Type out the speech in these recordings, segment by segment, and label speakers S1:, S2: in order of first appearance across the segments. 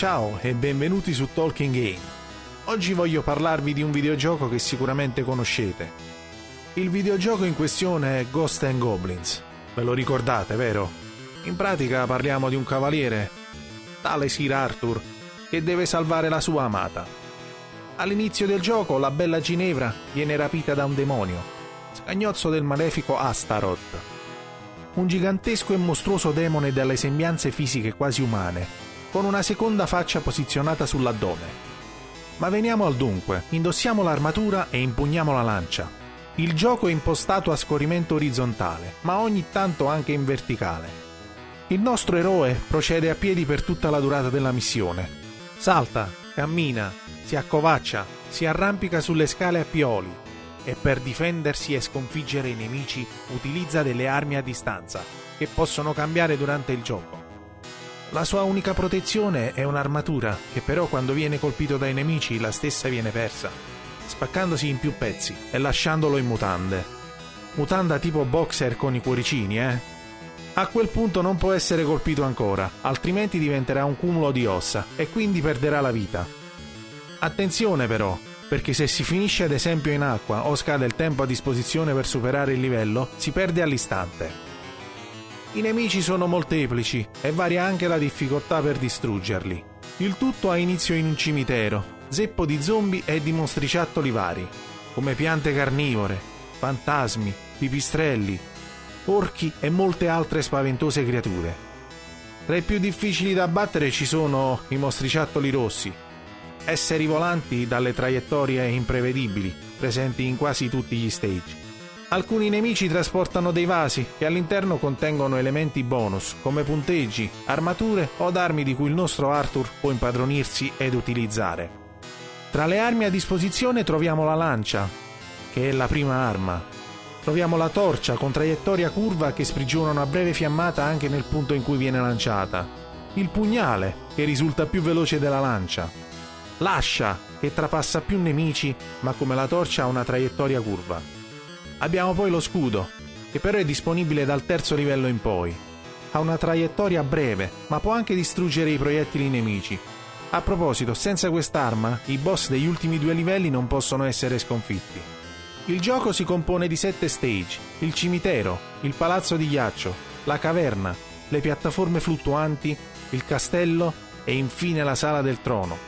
S1: Ciao e benvenuti su Talking Game. Oggi voglio parlarvi di un videogioco che sicuramente conoscete. Il videogioco in questione è Ghost and Goblins. Ve lo ricordate, vero? In pratica parliamo di un cavaliere, tale Sir Arthur, che deve salvare la sua amata. All'inizio del gioco la bella Ginevra viene rapita da un demonio, scagnozzo del malefico Astaroth. Un gigantesco e mostruoso demone dalle sembianze fisiche quasi umane, con una seconda faccia posizionata sull'addome. Ma veniamo al dunque, indossiamo l'armatura e impugniamo la lancia. Il gioco è impostato a scorrimento orizzontale, ma ogni tanto anche in verticale. Il nostro eroe procede a piedi per tutta la durata della missione. Salta, cammina, si accovaccia, si arrampica sulle scale a pioli e per difendersi e sconfiggere i nemici utilizza delle armi a distanza, che possono cambiare durante il gioco. La sua unica protezione è un'armatura, che però quando viene colpito dai nemici la stessa viene persa, spaccandosi in più pezzi e lasciandolo in mutande. Mutanda tipo boxer con i cuoricini, eh? A quel punto non può essere colpito ancora, altrimenti diventerà un cumulo di ossa e quindi perderà la vita. Attenzione però, perché se si finisce ad esempio in acqua o scade il tempo a disposizione per superare il livello, si perde all'istante. I nemici sono molteplici e varia anche la difficoltà per distruggerli. Il tutto ha inizio in un cimitero, zeppo di zombie e di mostriciattoli vari, come piante carnivore, fantasmi, pipistrelli, orchi e molte altre spaventose creature. Tra i più difficili da battere ci sono i mostriciattoli rossi, esseri volanti dalle traiettorie imprevedibili, presenti in quasi tutti gli stage. Alcuni nemici trasportano dei vasi che all'interno contengono elementi bonus come punteggi, armature o armi di cui il nostro Arthur può impadronirsi ed utilizzare. Tra le armi a disposizione troviamo la lancia, che è la prima arma. Troviamo la torcia con traiettoria curva che sprigiona una breve fiammata anche nel punto in cui viene lanciata. Il pugnale, che risulta più veloce della lancia. L'ascia, che trapassa più nemici, ma come la torcia ha una traiettoria curva. Abbiamo poi lo scudo, che però è disponibile dal terzo livello in poi. Ha una traiettoria breve, ma può anche distruggere i proiettili nemici. A proposito, senza quest'arma, i boss degli ultimi due livelli non possono essere sconfitti. Il gioco si compone di sette stage, il cimitero, il palazzo di ghiaccio, la caverna, le piattaforme fluttuanti, il castello e infine la sala del trono,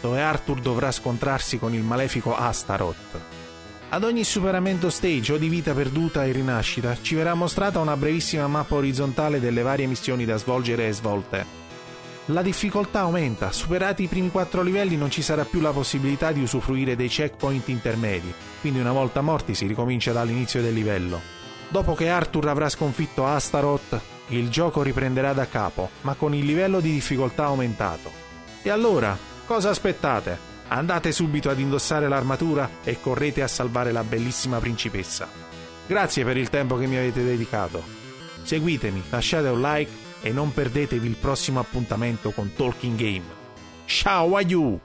S1: dove Arthur dovrà scontrarsi con il malefico Astaroth. Ad ogni superamento stage o di vita perduta e rinascita ci verrà mostrata una brevissima mappa orizzontale delle varie missioni da svolgere e svolte. La difficoltà aumenta, superati i primi quattro livelli non ci sarà più la possibilità di usufruire dei checkpoint intermedi, quindi una volta morti si ricomincia dall'inizio del livello. Dopo che Arthur avrà sconfitto Astaroth, il gioco riprenderà da capo, ma con il livello di difficoltà aumentato. E allora, cosa aspettate? Andate subito ad indossare l'armatura e correte a salvare la bellissima principessa. Grazie per il tempo che mi avete dedicato. Seguitemi, lasciate un like e non perdetevi il prossimo appuntamento con Talking Game. Ciao a you!